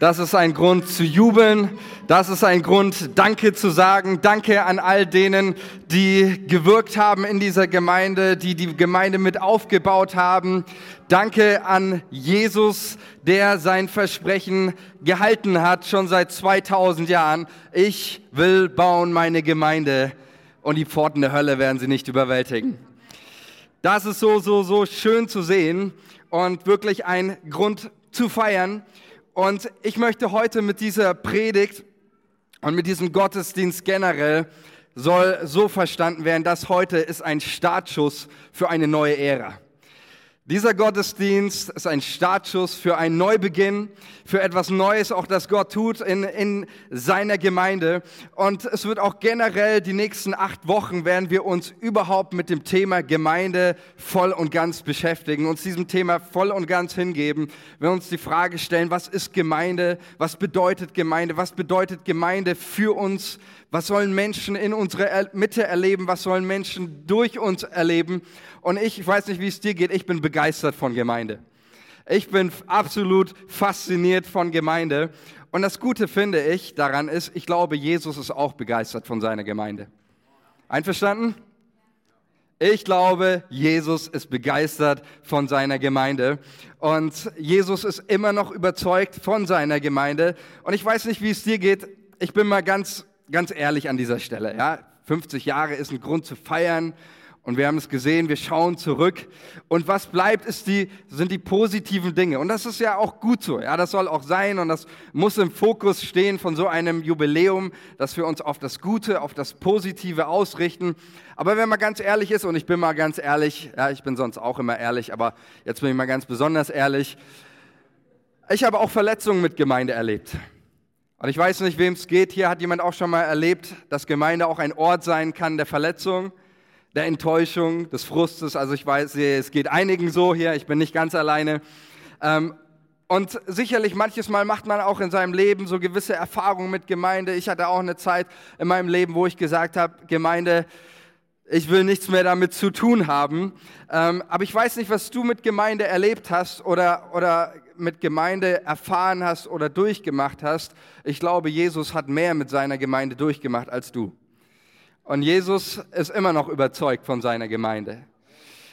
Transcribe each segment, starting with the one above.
Das ist ein Grund zu jubeln. Das ist ein Grund, Danke zu sagen. Danke an all denen, die gewirkt haben in dieser Gemeinde, die die Gemeinde mit aufgebaut haben. Danke an Jesus, der sein Versprechen gehalten hat, schon seit 2000 Jahren. Ich will bauen meine Gemeinde und die Pforten der Hölle werden sie nicht überwältigen. Das ist so, so, so schön zu sehen und wirklich ein Grund zu feiern. Und ich möchte heute mit dieser Predigt und mit diesem Gottesdienst generell soll so verstanden werden, dass heute ist ein Startschuss für eine neue Ära. Dieser Gottesdienst ist ein Startschuss für einen Neubeginn, für etwas Neues, auch das Gott tut in, in seiner Gemeinde. Und es wird auch generell die nächsten acht Wochen werden wir uns überhaupt mit dem Thema Gemeinde voll und ganz beschäftigen, uns diesem Thema voll und ganz hingeben. Wir uns die Frage stellen, was ist Gemeinde? Was bedeutet Gemeinde? Was bedeutet Gemeinde für uns? Was sollen Menschen in unserer Mitte erleben? Was sollen Menschen durch uns erleben? Und ich, ich weiß nicht, wie es dir geht, ich bin begeistert von Gemeinde. Ich bin absolut fasziniert von Gemeinde. Und das Gute finde ich daran ist, ich glaube, Jesus ist auch begeistert von seiner Gemeinde. Einverstanden? Ich glaube, Jesus ist begeistert von seiner Gemeinde und Jesus ist immer noch überzeugt von seiner Gemeinde. Und ich weiß nicht, wie es dir geht. Ich bin mal ganz ganz ehrlich an dieser Stelle. Ja? 50 Jahre ist ein Grund zu feiern. Und wir haben es gesehen, wir schauen zurück. Und was bleibt, ist die, sind die positiven Dinge. Und das ist ja auch gut so. Ja, das soll auch sein. Und das muss im Fokus stehen von so einem Jubiläum, dass wir uns auf das Gute, auf das Positive ausrichten. Aber wenn man ganz ehrlich ist, und ich bin mal ganz ehrlich, ja, ich bin sonst auch immer ehrlich, aber jetzt bin ich mal ganz besonders ehrlich. Ich habe auch Verletzungen mit Gemeinde erlebt. Und ich weiß nicht, wem es geht. Hier hat jemand auch schon mal erlebt, dass Gemeinde auch ein Ort sein kann der Verletzung, der Enttäuschung, des Frustes. Also ich weiß, es geht einigen so hier. Ich bin nicht ganz alleine. Ähm, und sicherlich manches Mal macht man auch in seinem Leben so gewisse Erfahrungen mit Gemeinde. Ich hatte auch eine Zeit in meinem Leben, wo ich gesagt habe, Gemeinde, ich will nichts mehr damit zu tun haben. Ähm, aber ich weiß nicht, was du mit Gemeinde erlebt hast oder, oder mit Gemeinde erfahren hast oder durchgemacht hast, ich glaube, Jesus hat mehr mit seiner Gemeinde durchgemacht als du. Und Jesus ist immer noch überzeugt von seiner Gemeinde.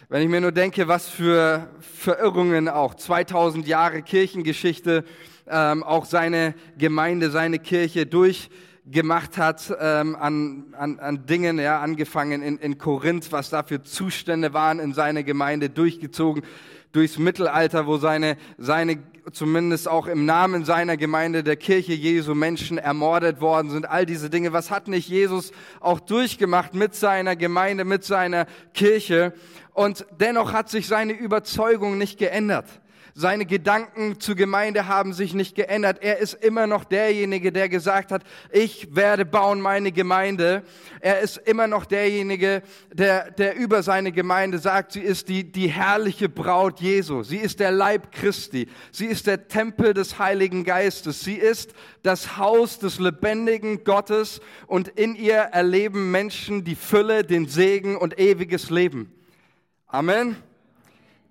Wenn ich mir nur denke, was für Verirrungen auch 2000 Jahre Kirchengeschichte, ähm, auch seine Gemeinde, seine Kirche durchgemacht hat ähm, an, an, an Dingen, ja, angefangen in, in Korinth, was da für Zustände waren in seiner Gemeinde, durchgezogen durchs Mittelalter, wo seine, seine, zumindest auch im Namen seiner Gemeinde, der Kirche Jesu, Menschen ermordet worden sind. All diese Dinge. Was hat nicht Jesus auch durchgemacht mit seiner Gemeinde, mit seiner Kirche? Und dennoch hat sich seine Überzeugung nicht geändert. Seine Gedanken zur Gemeinde haben sich nicht geändert. Er ist immer noch derjenige, der gesagt hat, ich werde bauen meine Gemeinde. Er ist immer noch derjenige, der, der über seine Gemeinde sagt, sie ist die, die herrliche Braut Jesu. Sie ist der Leib Christi. Sie ist der Tempel des Heiligen Geistes. Sie ist das Haus des lebendigen Gottes und in ihr erleben Menschen die Fülle, den Segen und ewiges Leben. Amen.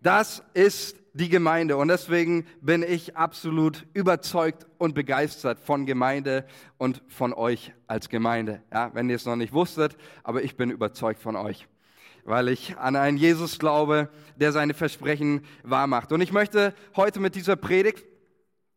Das ist die Gemeinde. Und deswegen bin ich absolut überzeugt und begeistert von Gemeinde und von euch als Gemeinde. Ja, wenn ihr es noch nicht wusstet, aber ich bin überzeugt von euch, weil ich an einen Jesus glaube, der seine Versprechen wahrmacht. Und ich möchte heute mit dieser Predigt,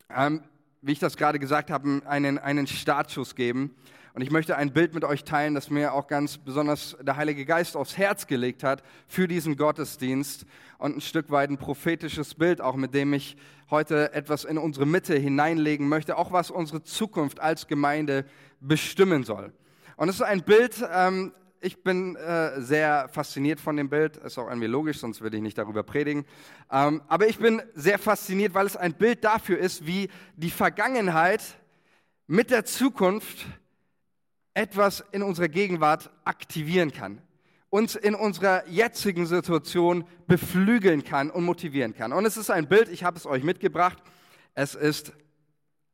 ähm, wie ich das gerade gesagt habe, einen, einen Startschuss geben. Und ich möchte ein Bild mit euch teilen, das mir auch ganz besonders der Heilige Geist aufs Herz gelegt hat für diesen Gottesdienst und ein Stück weit ein prophetisches Bild, auch mit dem ich heute etwas in unsere Mitte hineinlegen möchte, auch was unsere Zukunft als Gemeinde bestimmen soll. Und es ist ein Bild, ähm, ich bin äh, sehr fasziniert von dem Bild, ist auch irgendwie logisch, sonst würde ich nicht darüber predigen. Ähm, aber ich bin sehr fasziniert, weil es ein Bild dafür ist, wie die Vergangenheit mit der Zukunft etwas in unserer Gegenwart aktivieren kann, uns in unserer jetzigen Situation beflügeln kann und motivieren kann. Und es ist ein Bild, ich habe es euch mitgebracht. Es ist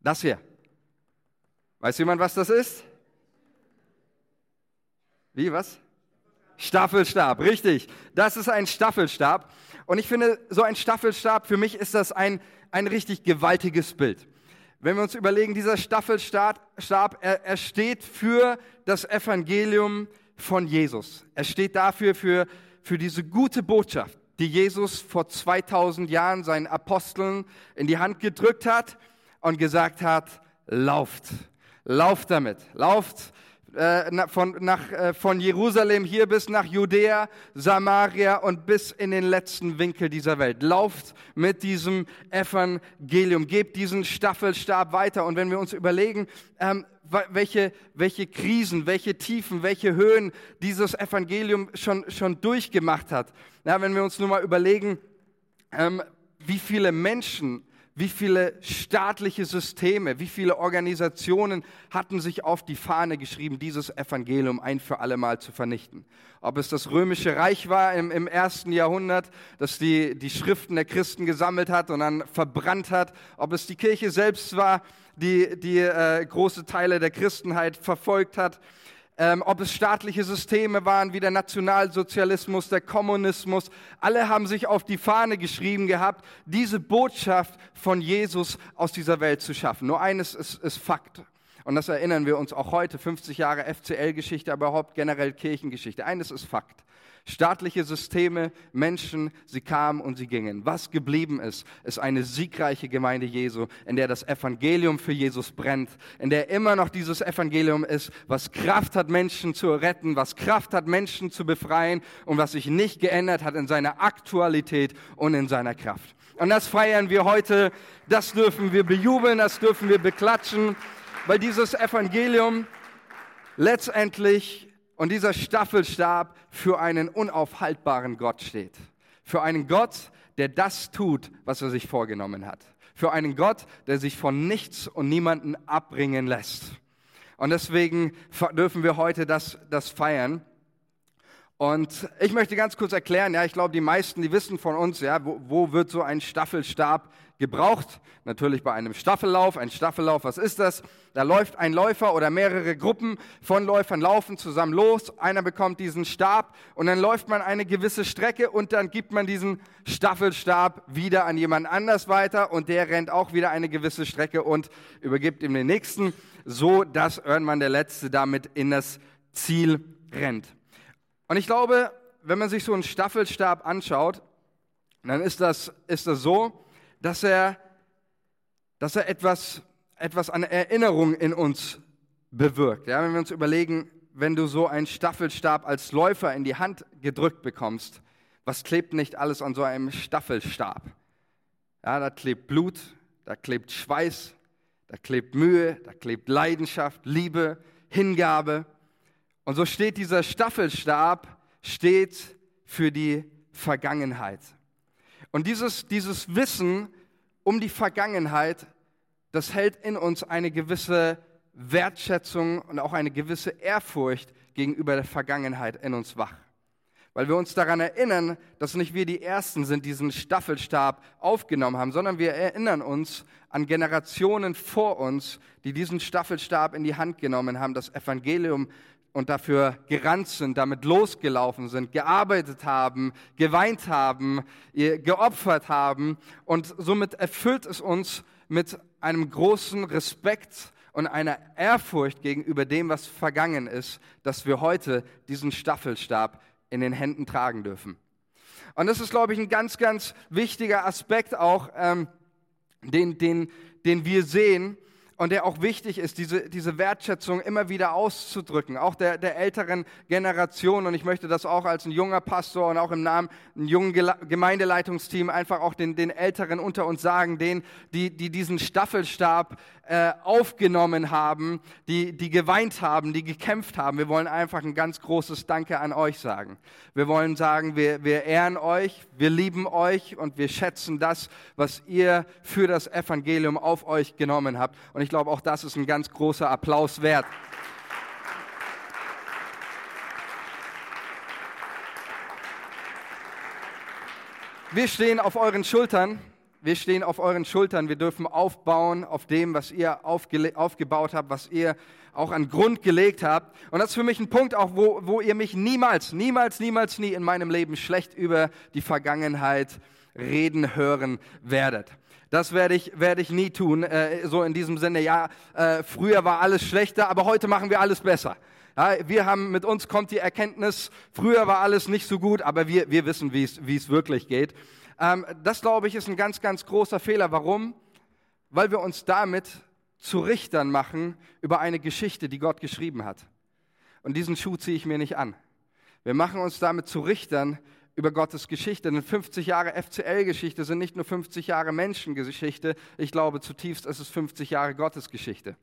das hier. Weiß jemand, was das ist? Wie, was? Staffelstab, richtig. Das ist ein Staffelstab. Und ich finde, so ein Staffelstab, für mich ist das ein, ein richtig gewaltiges Bild. Wenn wir uns überlegen, dieser Staffelstab, er, er steht für das Evangelium von Jesus. Er steht dafür, für, für diese gute Botschaft, die Jesus vor 2000 Jahren seinen Aposteln in die Hand gedrückt hat und gesagt hat, lauft, lauft damit, lauft äh, von, nach, äh, von Jerusalem hier bis nach Judäa, Samaria und bis in den letzten Winkel dieser Welt. Lauft mit diesem Evangelium, gebt diesen Staffelstab weiter. Und wenn wir uns überlegen, ähm, welche, welche Krisen, welche Tiefen, welche Höhen dieses Evangelium schon, schon durchgemacht hat. Ja, wenn wir uns nur mal überlegen, ähm, wie viele Menschen wie viele staatliche Systeme, wie viele Organisationen hatten sich auf die Fahne geschrieben, dieses Evangelium ein für alle Mal zu vernichten. Ob es das römische Reich war im, im ersten Jahrhundert, das die, die Schriften der Christen gesammelt hat und dann verbrannt hat, ob es die Kirche selbst war, die, die äh, große Teile der Christenheit verfolgt hat, ähm, ob es staatliche Systeme waren wie der Nationalsozialismus, der Kommunismus, alle haben sich auf die Fahne geschrieben gehabt, diese Botschaft von Jesus aus dieser Welt zu schaffen. Nur eines ist, ist Fakt. Und das erinnern wir uns auch heute, 50 Jahre FCL-Geschichte, aber überhaupt generell Kirchengeschichte. Eines ist Fakt. Staatliche Systeme, Menschen, sie kamen und sie gingen. Was geblieben ist, ist eine siegreiche Gemeinde Jesu, in der das Evangelium für Jesus brennt, in der immer noch dieses Evangelium ist, was Kraft hat, Menschen zu retten, was Kraft hat, Menschen zu befreien und was sich nicht geändert hat in seiner Aktualität und in seiner Kraft. Und das feiern wir heute, das dürfen wir bejubeln, das dürfen wir beklatschen, weil dieses Evangelium letztendlich und dieser Staffelstab für einen unaufhaltbaren Gott steht. Für einen Gott, der das tut, was er sich vorgenommen hat. Für einen Gott, der sich von nichts und niemanden abbringen lässt. Und deswegen dürfen wir heute das, das feiern. Und ich möchte ganz kurz erklären, ja, ich glaube, die meisten, die wissen von uns, ja, wo, wo wird so ein Staffelstab gebraucht? Natürlich bei einem Staffellauf. Ein Staffellauf, was ist das? Da läuft ein Läufer oder mehrere Gruppen von Läufern laufen zusammen los. Einer bekommt diesen Stab und dann läuft man eine gewisse Strecke und dann gibt man diesen Staffelstab wieder an jemand anders weiter und der rennt auch wieder eine gewisse Strecke und übergibt ihm den nächsten, so dass irgendwann der Letzte damit in das Ziel rennt. Und ich glaube, wenn man sich so einen Staffelstab anschaut, dann ist das, ist das so, dass er, dass er etwas, etwas an Erinnerung in uns bewirkt. Ja, wenn wir uns überlegen, wenn du so einen Staffelstab als Läufer in die Hand gedrückt bekommst, was klebt nicht alles an so einem Staffelstab? Ja, da klebt Blut, da klebt Schweiß, da klebt Mühe, da klebt Leidenschaft, Liebe, Hingabe. Und so steht dieser Staffelstab, steht für die Vergangenheit. Und dieses, dieses Wissen um die Vergangenheit, das hält in uns eine gewisse Wertschätzung und auch eine gewisse Ehrfurcht gegenüber der Vergangenheit in uns wach. Weil wir uns daran erinnern, dass nicht wir die Ersten sind, diesen Staffelstab aufgenommen haben, sondern wir erinnern uns an Generationen vor uns, die diesen Staffelstab in die Hand genommen haben, das Evangelium und dafür gerannt sind, damit losgelaufen sind, gearbeitet haben, geweint haben, geopfert haben. Und somit erfüllt es uns mit einem großen Respekt und einer Ehrfurcht gegenüber dem, was vergangen ist, dass wir heute diesen Staffelstab in den Händen tragen dürfen. Und das ist, glaube ich, ein ganz, ganz wichtiger Aspekt auch, ähm, den, den, den wir sehen, und der auch wichtig ist, diese, diese Wertschätzung immer wieder auszudrücken, auch der, der älteren Generation. Und ich möchte das auch als ein junger Pastor und auch im Namen ein jungen Gemeindeleitungsteam einfach auch den, den Älteren unter uns sagen, denen, die, die diesen Staffelstab äh, aufgenommen haben, die, die geweint haben, die gekämpft haben. Wir wollen einfach ein ganz großes Danke an euch sagen. Wir wollen sagen, wir, wir ehren euch, wir lieben euch und wir schätzen das, was ihr für das Evangelium auf euch genommen habt. Und ich glaube, auch das ist ein ganz großer Applaus wert. Wir stehen auf euren Schultern. Wir stehen auf euren Schultern. Wir dürfen aufbauen auf dem, was ihr aufgebaut habt, was ihr auch an Grund gelegt habt. Und das ist für mich ein Punkt auch, wo, wo ihr mich niemals, niemals, niemals, nie in meinem Leben schlecht über die Vergangenheit reden hören werdet. Das werde ich, werde ich nie tun, äh, so in diesem Sinne, ja, äh, früher war alles schlechter, aber heute machen wir alles besser. Ja, wir haben, mit uns kommt die Erkenntnis, früher war alles nicht so gut, aber wir, wir wissen, wie es, wie es wirklich geht. Ähm, das, glaube ich, ist ein ganz, ganz großer Fehler. Warum? Weil wir uns damit zu Richtern machen über eine Geschichte, die Gott geschrieben hat. Und diesen Schuh ziehe ich mir nicht an. Wir machen uns damit zu Richtern über Gottes Geschichte. Denn 50 Jahre FCL-Geschichte sind nicht nur 50 Jahre Menschengeschichte. Ich glaube zutiefst, es ist 50 Jahre Gottes Geschichte.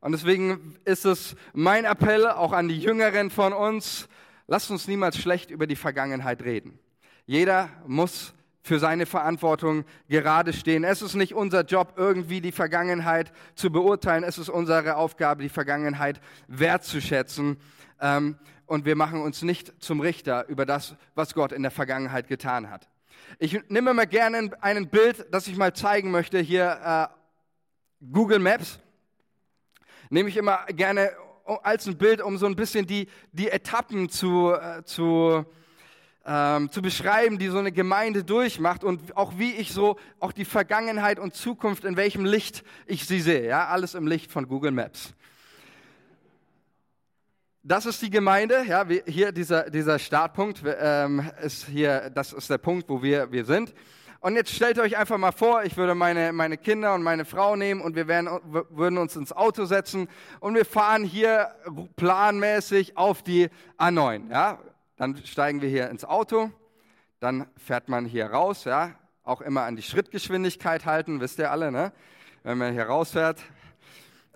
Und deswegen ist es mein Appell auch an die Jüngeren von uns, lasst uns niemals schlecht über die Vergangenheit reden. Jeder muss für seine Verantwortung gerade stehen. Es ist nicht unser Job, irgendwie die Vergangenheit zu beurteilen. Es ist unsere Aufgabe, die Vergangenheit wertzuschätzen. Ähm, und wir machen uns nicht zum Richter über das, was Gott in der Vergangenheit getan hat. Ich nehme mal gerne ein Bild, das ich mal zeigen möchte hier. Äh, Google Maps nehme ich immer gerne als ein Bild, um so ein bisschen die, die Etappen zu, äh, zu ähm, zu beschreiben, die so eine Gemeinde durchmacht und auch wie ich so auch die Vergangenheit und Zukunft in welchem Licht ich sie sehe. Ja, alles im Licht von Google Maps. Das ist die Gemeinde, ja, wie, hier dieser, dieser Startpunkt ähm, ist hier, das ist der Punkt, wo wir, wir sind. Und jetzt stellt euch einfach mal vor, ich würde meine, meine Kinder und meine Frau nehmen und wir werden, würden uns ins Auto setzen und wir fahren hier planmäßig auf die A9. Ja? Dann steigen wir hier ins Auto, dann fährt man hier raus, ja, auch immer an die Schrittgeschwindigkeit halten, wisst ihr alle, ne? Wenn man hier rausfährt,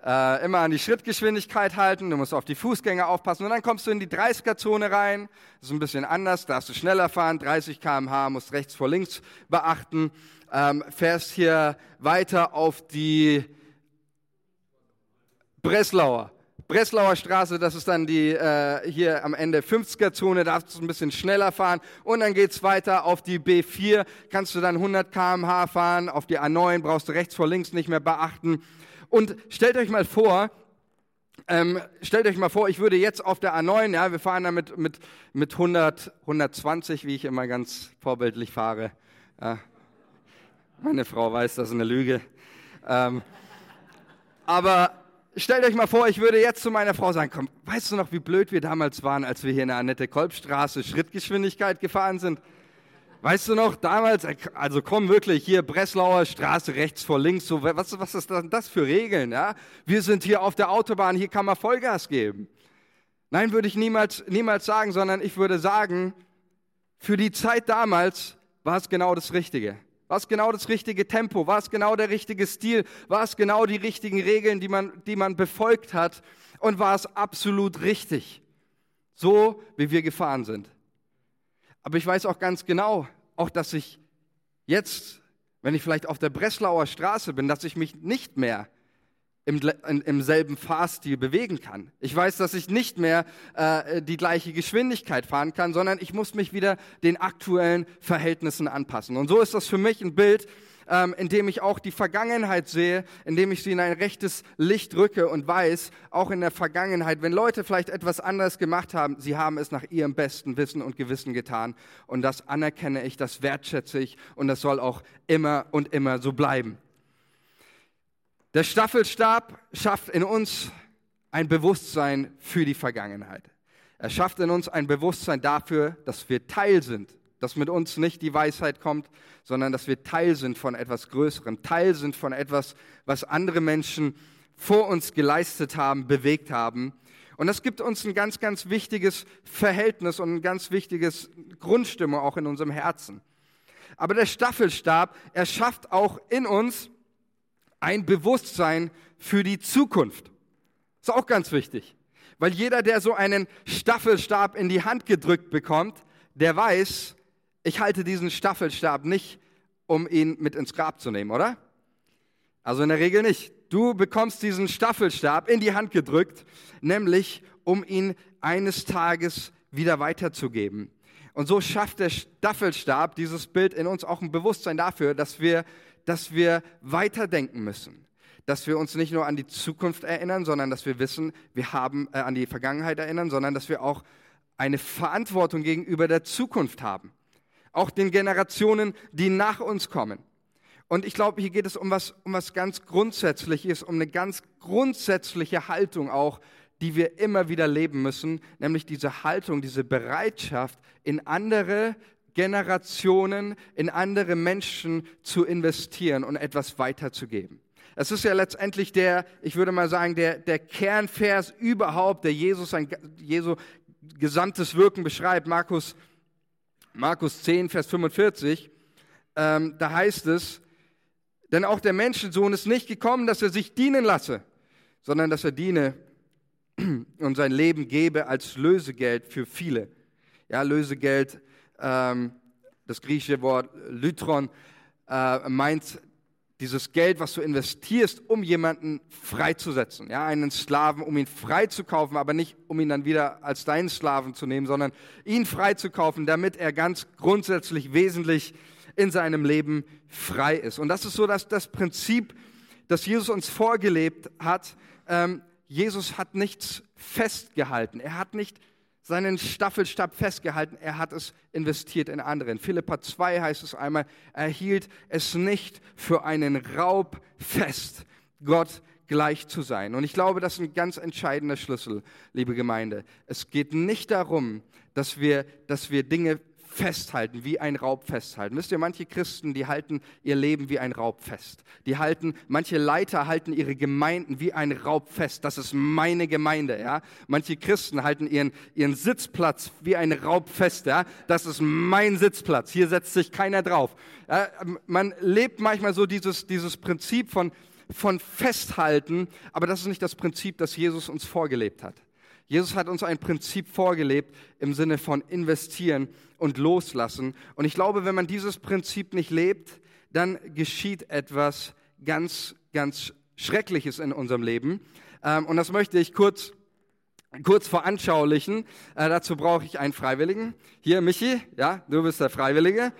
äh, immer an die Schrittgeschwindigkeit halten, du musst auf die Fußgänger aufpassen. Und dann kommst du in die 30er-Zone rein, das ist ein bisschen anders, da darfst du schneller fahren, 30 kmh, musst rechts vor links beachten, ähm, fährst hier weiter auf die Breslauer Breslauer Straße, das ist dann die äh, hier am Ende 50er-Zone, da darfst du ein bisschen schneller fahren und dann geht's weiter auf die B4, kannst du dann 100 km/h fahren, auf die A9 brauchst du rechts vor links nicht mehr beachten. Und stellt euch mal vor, ähm, stellt euch mal vor, ich würde jetzt auf der A9, ja, wir fahren da mit, mit, mit 100, 120, wie ich immer ganz vorbildlich fahre. Ja. Meine Frau weiß, das ist eine Lüge. Ähm, aber Stellt euch mal vor, ich würde jetzt zu meiner Frau sagen, komm, weißt du noch, wie blöd wir damals waren, als wir hier in der Annette-Kolb-Straße Schrittgeschwindigkeit gefahren sind? Weißt du noch, damals, also komm wirklich, hier Breslauer Straße rechts vor links, so, was, was ist das für Regeln, ja? Wir sind hier auf der Autobahn, hier kann man Vollgas geben. Nein, würde ich niemals, niemals sagen, sondern ich würde sagen, für die Zeit damals war es genau das Richtige. War es genau das richtige Tempo? War es genau der richtige Stil? War es genau die richtigen Regeln, die man, die man befolgt hat? Und war es absolut richtig? So, wie wir gefahren sind. Aber ich weiß auch ganz genau, auch dass ich jetzt, wenn ich vielleicht auf der Breslauer Straße bin, dass ich mich nicht mehr im, im selben Fahrstil bewegen kann. Ich weiß, dass ich nicht mehr äh, die gleiche Geschwindigkeit fahren kann, sondern ich muss mich wieder den aktuellen Verhältnissen anpassen. Und so ist das für mich ein Bild, ähm, in dem ich auch die Vergangenheit sehe, in dem ich sie in ein rechtes Licht rücke und weiß, auch in der Vergangenheit, wenn Leute vielleicht etwas anderes gemacht haben, sie haben es nach ihrem besten Wissen und Gewissen getan. Und das anerkenne ich, das wertschätze ich und das soll auch immer und immer so bleiben. Der Staffelstab schafft in uns ein Bewusstsein für die Vergangenheit. Er schafft in uns ein Bewusstsein dafür, dass wir Teil sind, dass mit uns nicht die Weisheit kommt, sondern dass wir Teil sind von etwas Größerem, Teil sind von etwas, was andere Menschen vor uns geleistet haben, bewegt haben. Und das gibt uns ein ganz, ganz wichtiges Verhältnis und ein ganz wichtiges Grundstimmung auch in unserem Herzen. Aber der Staffelstab, er schafft auch in uns ein Bewusstsein für die Zukunft. Ist auch ganz wichtig. Weil jeder, der so einen Staffelstab in die Hand gedrückt bekommt, der weiß, ich halte diesen Staffelstab nicht, um ihn mit ins Grab zu nehmen, oder? Also in der Regel nicht. Du bekommst diesen Staffelstab in die Hand gedrückt, nämlich um ihn eines Tages wieder weiterzugeben. Und so schafft der Staffelstab, dieses Bild in uns auch ein Bewusstsein dafür, dass wir dass wir weiterdenken müssen. Dass wir uns nicht nur an die Zukunft erinnern, sondern dass wir wissen, wir haben äh, an die Vergangenheit erinnern, sondern dass wir auch eine Verantwortung gegenüber der Zukunft haben. auch den Generationen, die nach uns kommen. Und ich glaube, hier geht es um was, um was ganz Grundsätzliches, um eine ganz grundsätzliche Haltung auch, die wir immer wieder leben müssen, nämlich diese Haltung, diese Bereitschaft, in andere Generationen, in andere Menschen zu investieren und etwas weiterzugeben. Es ist ja letztendlich der, ich würde mal sagen, der, der Kernvers überhaupt, der Jesus, sein Jesu gesamtes Wirken beschreibt. Markus, Markus 10, Vers 45. Ähm, da heißt es, denn auch der Menschensohn ist nicht gekommen, dass er sich dienen lasse, sondern dass er diene und sein Leben gebe als Lösegeld für viele. Ja, Lösegeld, ähm, das griechische Wort Lytron, äh, meint dieses Geld, was du investierst, um jemanden freizusetzen, ja, einen Sklaven, um ihn freizukaufen, aber nicht um ihn dann wieder als deinen Sklaven zu nehmen, sondern ihn freizukaufen, damit er ganz grundsätzlich wesentlich in seinem Leben frei ist. Und das ist so dass das Prinzip, das Jesus uns vorgelebt hat. Ähm, Jesus hat nichts festgehalten. Er hat nicht seinen Staffelstab festgehalten, er hat es investiert in andere. In Philippa 2 heißt es einmal, er hielt es nicht für einen Raub fest, Gott gleich zu sein. Und ich glaube, das ist ein ganz entscheidender Schlüssel, liebe Gemeinde. Es geht nicht darum, dass wir, dass wir Dinge festhalten, wie ein Raub festhalten. Wisst ihr, manche Christen, die halten ihr Leben wie ein Raub fest. Die halten, manche Leiter halten ihre Gemeinden wie ein Raub fest. Das ist meine Gemeinde, ja. Manche Christen halten ihren, ihren Sitzplatz wie ein Raub fest, ja. Das ist mein Sitzplatz. Hier setzt sich keiner drauf. Ja, man lebt manchmal so dieses, dieses Prinzip von, von Festhalten, aber das ist nicht das Prinzip, das Jesus uns vorgelebt hat. Jesus hat uns ein Prinzip vorgelebt im Sinne von investieren und loslassen. Und ich glaube, wenn man dieses Prinzip nicht lebt, dann geschieht etwas ganz, ganz Schreckliches in unserem Leben. Ähm, und das möchte ich kurz, kurz veranschaulichen. Äh, dazu brauche ich einen Freiwilligen. Hier, Michi, ja, du bist der Freiwillige.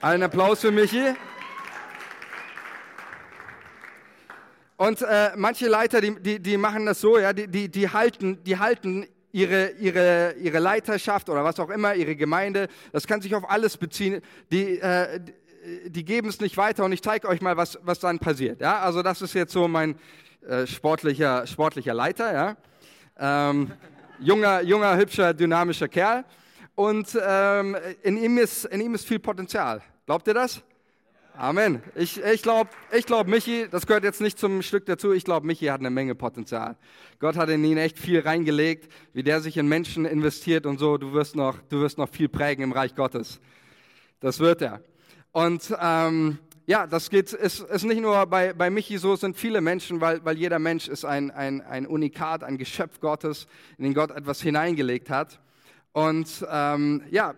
Einen Applaus für Michi. Und äh, manche Leiter, die, die, die machen das so, ja, die, die, die halten, die halten ihre, ihre, ihre Leiterschaft oder was auch immer, ihre Gemeinde, das kann sich auf alles beziehen, die, äh, die geben es nicht weiter und ich zeige euch mal, was, was dann passiert. Ja? Also das ist jetzt so mein äh, sportlicher, sportlicher Leiter, ja? ähm, junger, junger, hübscher, dynamischer Kerl und ähm, in, ihm ist, in ihm ist viel Potenzial. Glaubt ihr das? Amen. Ich, ich glaube, ich glaub, Michi, das gehört jetzt nicht zum Stück dazu, ich glaube, Michi hat eine Menge Potenzial. Gott hat in ihn echt viel reingelegt, wie der sich in Menschen investiert und so, du wirst noch, du wirst noch viel prägen im Reich Gottes. Das wird er. Und ähm, ja, das geht, ist, ist nicht nur bei, bei Michi so, es sind viele Menschen, weil, weil jeder Mensch ist ein, ein, ein Unikat, ein Geschöpf Gottes, in den Gott etwas hineingelegt hat. Und ähm, ja,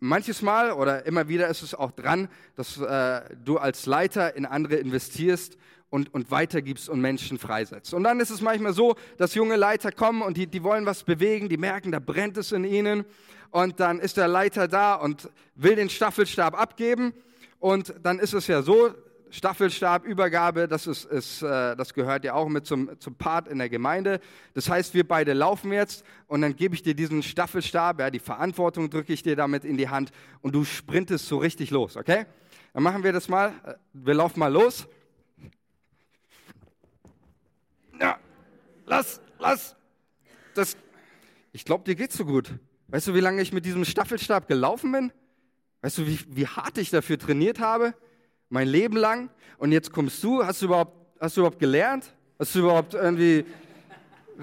manches Mal oder immer wieder ist es auch dran, dass äh, du als Leiter in andere investierst und, und weitergibst und Menschen freisetzt. Und dann ist es manchmal so, dass junge Leiter kommen und die, die wollen was bewegen, die merken, da brennt es in ihnen. Und dann ist der Leiter da und will den Staffelstab abgeben. Und dann ist es ja so, Staffelstabübergabe, das ist, ist äh, das gehört ja auch mit zum, zum Part in der Gemeinde. Das heißt, wir beide laufen jetzt und dann gebe ich dir diesen Staffelstab, ja, die Verantwortung drücke ich dir damit in die Hand und du sprintest so richtig los, okay? Dann machen wir das mal. Äh, wir laufen mal los. Ja, lass, lass. Das, ich glaube, dir geht's so gut. Weißt du, wie lange ich mit diesem Staffelstab gelaufen bin? Weißt du, wie, wie hart ich dafür trainiert habe? Mein Leben lang und jetzt kommst du, hast du überhaupt, hast du überhaupt gelernt? Hast du überhaupt irgendwie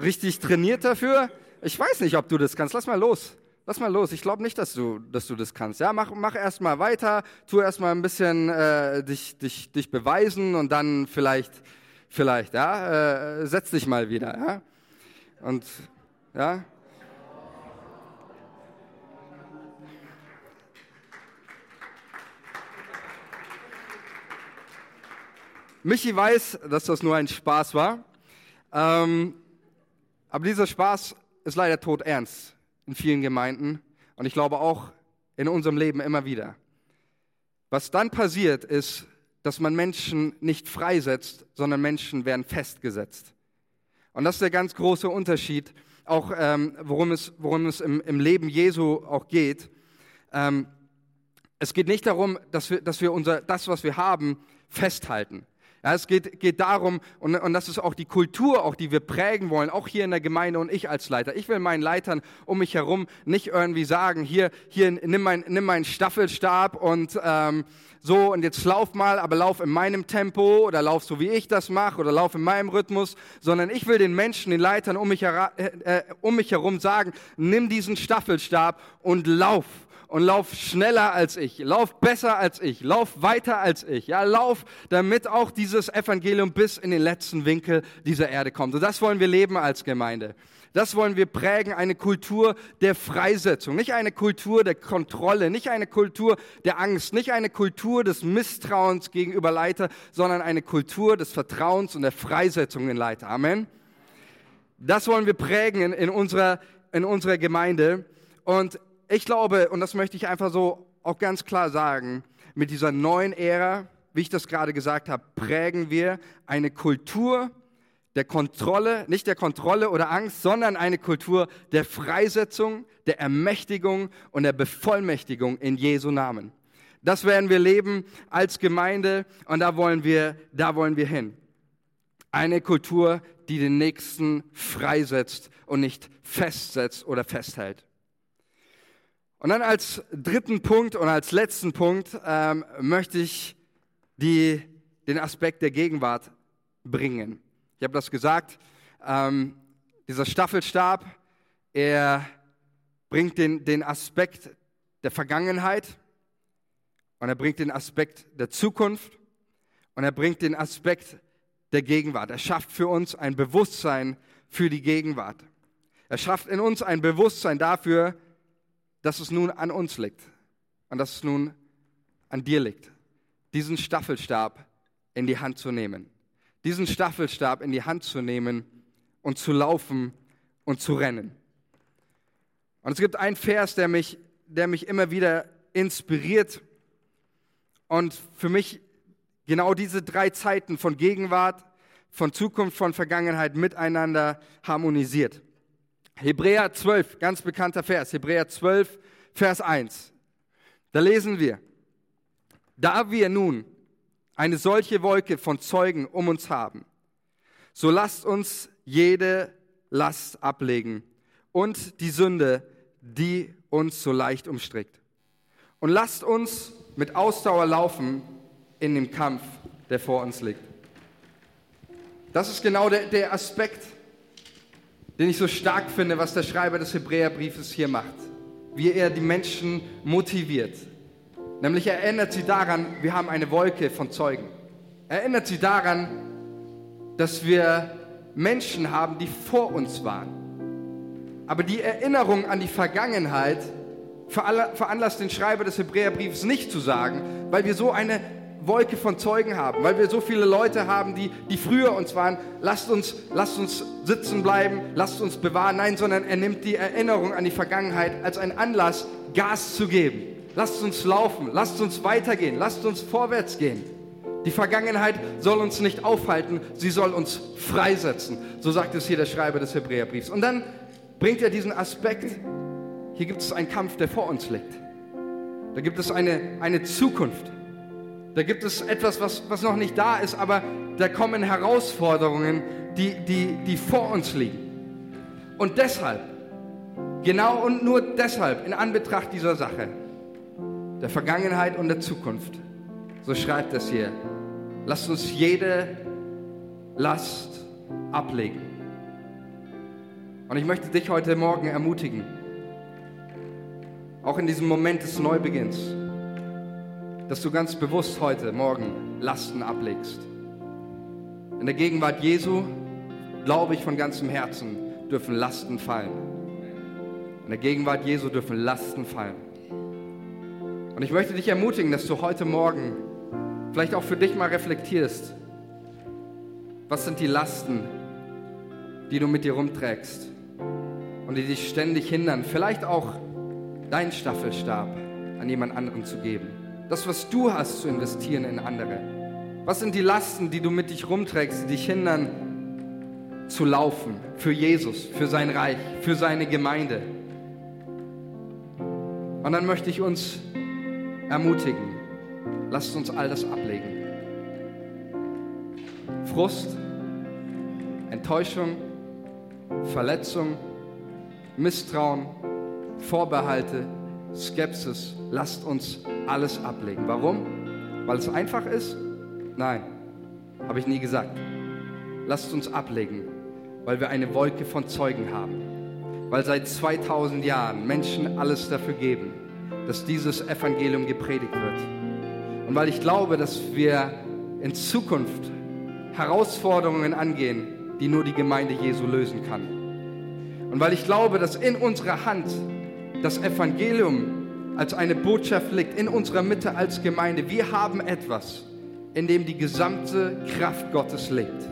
richtig trainiert dafür? Ich weiß nicht, ob du das kannst. Lass mal los. Lass mal los. Ich glaube nicht, dass du, dass du das kannst. Ja, mach, mach erst mal weiter. Tu erst mal ein bisschen äh, dich, dich, dich beweisen und dann vielleicht, vielleicht, ja, äh, setz dich mal wieder. Ja, und ja, Michi weiß, dass das nur ein Spaß war. Ähm, aber dieser Spaß ist leider todernst in vielen Gemeinden und ich glaube auch in unserem Leben immer wieder. Was dann passiert, ist, dass man Menschen nicht freisetzt, sondern Menschen werden festgesetzt. Und das ist der ganz große Unterschied, auch ähm, worum es, worum es im, im Leben Jesu auch geht. ähm, es geht nicht darum, dass wir, dass wir unser, das, was wir haben, festhalten. Ja, es geht, geht darum, und, und das ist auch die Kultur, auch die wir prägen wollen, auch hier in der Gemeinde und ich als Leiter. Ich will meinen Leitern um mich herum nicht irgendwie sagen, hier, hier nimm, mein, nimm meinen Staffelstab und ähm, so und jetzt lauf mal, aber lauf in meinem Tempo oder lauf so wie ich das mache oder lauf in meinem Rhythmus, sondern ich will den Menschen, den Leitern um mich, äh, äh, um mich herum sagen, nimm diesen Staffelstab und lauf und lauf schneller als ich, lauf besser als ich, lauf weiter als ich. Ja, lauf, damit auch dieses Evangelium bis in den letzten Winkel dieser Erde kommt. Und das wollen wir leben als Gemeinde. Das wollen wir prägen, eine Kultur der Freisetzung, nicht eine Kultur der Kontrolle, nicht eine Kultur der Angst, nicht eine Kultur des Misstrauens gegenüber Leiter, sondern eine Kultur des Vertrauens und der Freisetzung in Leiter. Amen. Das wollen wir prägen in, in unserer, in unserer Gemeinde. Und ich glaube, und das möchte ich einfach so auch ganz klar sagen, mit dieser neuen Ära, wie ich das gerade gesagt habe, prägen wir eine Kultur der Kontrolle, nicht der Kontrolle oder Angst, sondern eine Kultur der Freisetzung, der Ermächtigung und der Bevollmächtigung in Jesu Namen. Das werden wir leben als Gemeinde und da wollen wir, da wollen wir hin. Eine Kultur, die den Nächsten freisetzt und nicht festsetzt oder festhält. Und dann als dritten Punkt und als letzten Punkt ähm, möchte ich die, den Aspekt der Gegenwart bringen. Ich habe das gesagt, ähm, dieser Staffelstab, er bringt den, den Aspekt der Vergangenheit und er bringt den Aspekt der Zukunft und er bringt den Aspekt der Gegenwart. Er schafft für uns ein Bewusstsein für die Gegenwart. Er schafft in uns ein Bewusstsein dafür, dass es nun an uns liegt und dass es nun an dir liegt, diesen Staffelstab in die Hand zu nehmen. Diesen Staffelstab in die Hand zu nehmen und zu laufen und zu rennen. Und es gibt einen Vers, der mich, der mich immer wieder inspiriert und für mich genau diese drei Zeiten von Gegenwart, von Zukunft, von Vergangenheit miteinander harmonisiert. Hebräer 12, ganz bekannter Vers, Hebräer 12, Vers 1. Da lesen wir, da wir nun eine solche Wolke von Zeugen um uns haben, so lasst uns jede Last ablegen und die Sünde, die uns so leicht umstrickt. Und lasst uns mit Ausdauer laufen in dem Kampf, der vor uns liegt. Das ist genau der, der Aspekt, den ich so stark finde, was der Schreiber des Hebräerbriefes hier macht. Wie er die Menschen motiviert. Nämlich erinnert sie daran, wir haben eine Wolke von Zeugen. Erinnert sie daran, dass wir Menschen haben, die vor uns waren. Aber die Erinnerung an die Vergangenheit veranlasst den Schreiber des Hebräerbriefes nicht zu sagen, weil wir so eine Wolke von Zeugen haben, weil wir so viele Leute haben, die, die früher uns waren. Lasst uns, lasst uns sitzen bleiben, lasst uns bewahren. Nein, sondern er nimmt die Erinnerung an die Vergangenheit als einen Anlass, Gas zu geben. Lasst uns laufen, lasst uns weitergehen, lasst uns vorwärts gehen. Die Vergangenheit soll uns nicht aufhalten, sie soll uns freisetzen. So sagt es hier der Schreiber des Hebräerbriefs. Und dann bringt er diesen Aspekt, hier gibt es einen Kampf, der vor uns liegt. Da gibt es eine, eine Zukunft. Da gibt es etwas, was, was noch nicht da ist, aber da kommen Herausforderungen, die, die, die vor uns liegen. Und deshalb, genau und nur deshalb, in Anbetracht dieser Sache, der Vergangenheit und der Zukunft, so schreibt es hier, lasst uns jede Last ablegen. Und ich möchte dich heute Morgen ermutigen, auch in diesem Moment des Neubeginns, dass du ganz bewusst heute Morgen Lasten ablegst. In der Gegenwart Jesu, glaube ich von ganzem Herzen, dürfen Lasten fallen. In der Gegenwart Jesu dürfen Lasten fallen. Und ich möchte dich ermutigen, dass du heute Morgen vielleicht auch für dich mal reflektierst. Was sind die Lasten, die du mit dir rumträgst und die dich ständig hindern, vielleicht auch deinen Staffelstab an jemand anderen zu geben? Das, was du hast, zu investieren in andere? Was sind die Lasten, die du mit dich rumträgst, die dich hindern, zu laufen für Jesus, für sein Reich, für seine Gemeinde? Und dann möchte ich uns ermutigen, lasst uns all das ablegen. Frust, Enttäuschung, Verletzung, Misstrauen, Vorbehalte, Skepsis, lasst uns alles ablegen. Warum? Weil es einfach ist? Nein, habe ich nie gesagt. Lasst uns ablegen, weil wir eine Wolke von Zeugen haben. Weil seit 2000 Jahren Menschen alles dafür geben, dass dieses Evangelium gepredigt wird. Und weil ich glaube, dass wir in Zukunft Herausforderungen angehen, die nur die Gemeinde Jesu lösen kann. Und weil ich glaube, dass in unserer Hand das Evangelium als eine Botschaft liegt, in unserer Mitte als Gemeinde. Wir haben etwas, in dem die gesamte Kraft Gottes lebt.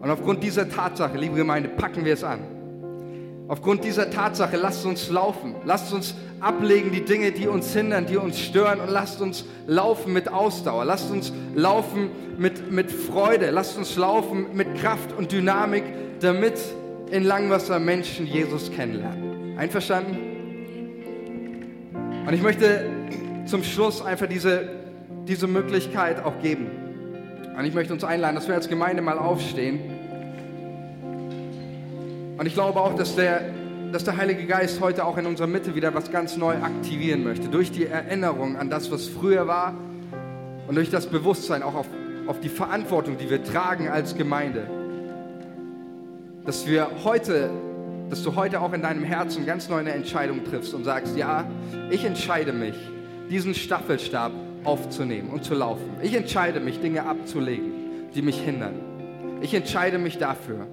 Und aufgrund dieser Tatsache, liebe Gemeinde, packen wir es an. Aufgrund dieser Tatsache lasst uns laufen. Lasst uns ablegen die Dinge, die uns hindern, die uns stören und lasst uns laufen mit Ausdauer. Lasst uns laufen mit, mit Freude. Lasst uns laufen mit Kraft und Dynamik, damit in Langwasser Menschen Jesus kennenlernen. Einverstanden? Und ich möchte zum Schluss einfach diese, diese Möglichkeit auch geben. Und ich möchte uns einladen, dass wir als Gemeinde mal aufstehen. Und ich glaube auch, dass der, dass der Heilige Geist heute auch in unserer Mitte wieder was ganz neu aktivieren möchte. Durch die Erinnerung an das, was früher war und durch das Bewusstsein auch auf, auf die Verantwortung, die wir tragen als Gemeinde. Dass wir heute, dass du heute auch in deinem Herzen ganz neu eine Entscheidung triffst und sagst, ja, ich entscheide mich, diesen Staffelstab aufzunehmen und zu laufen. Ich entscheide mich, Dinge abzulegen, die mich hindern. Ich entscheide mich dafür.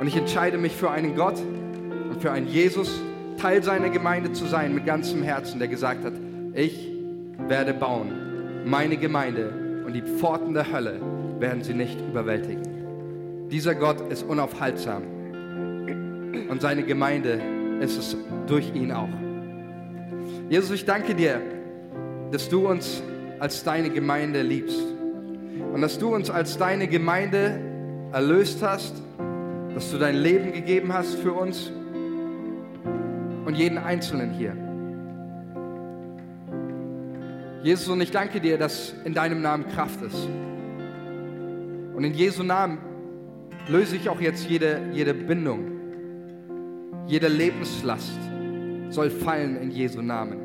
Und ich entscheide mich für einen Gott und für einen Jesus, Teil seiner Gemeinde zu sein mit ganzem Herzen, der gesagt hat, ich werde bauen, meine Gemeinde und die Pforten der Hölle werden sie nicht überwältigen. Dieser Gott ist unaufhaltsam und seine Gemeinde ist es durch ihn auch. Jesus, ich danke dir, dass du uns als deine Gemeinde liebst und dass du uns als deine Gemeinde erlöst hast, dass du dein Leben gegeben hast für uns und jeden Einzelnen hier. Jesus, und ich danke dir, dass in deinem Namen Kraft ist. Und in Jesu Namen löse ich auch jetzt jede, jede Bindung, jede Lebenslast soll fallen in Jesu Namen.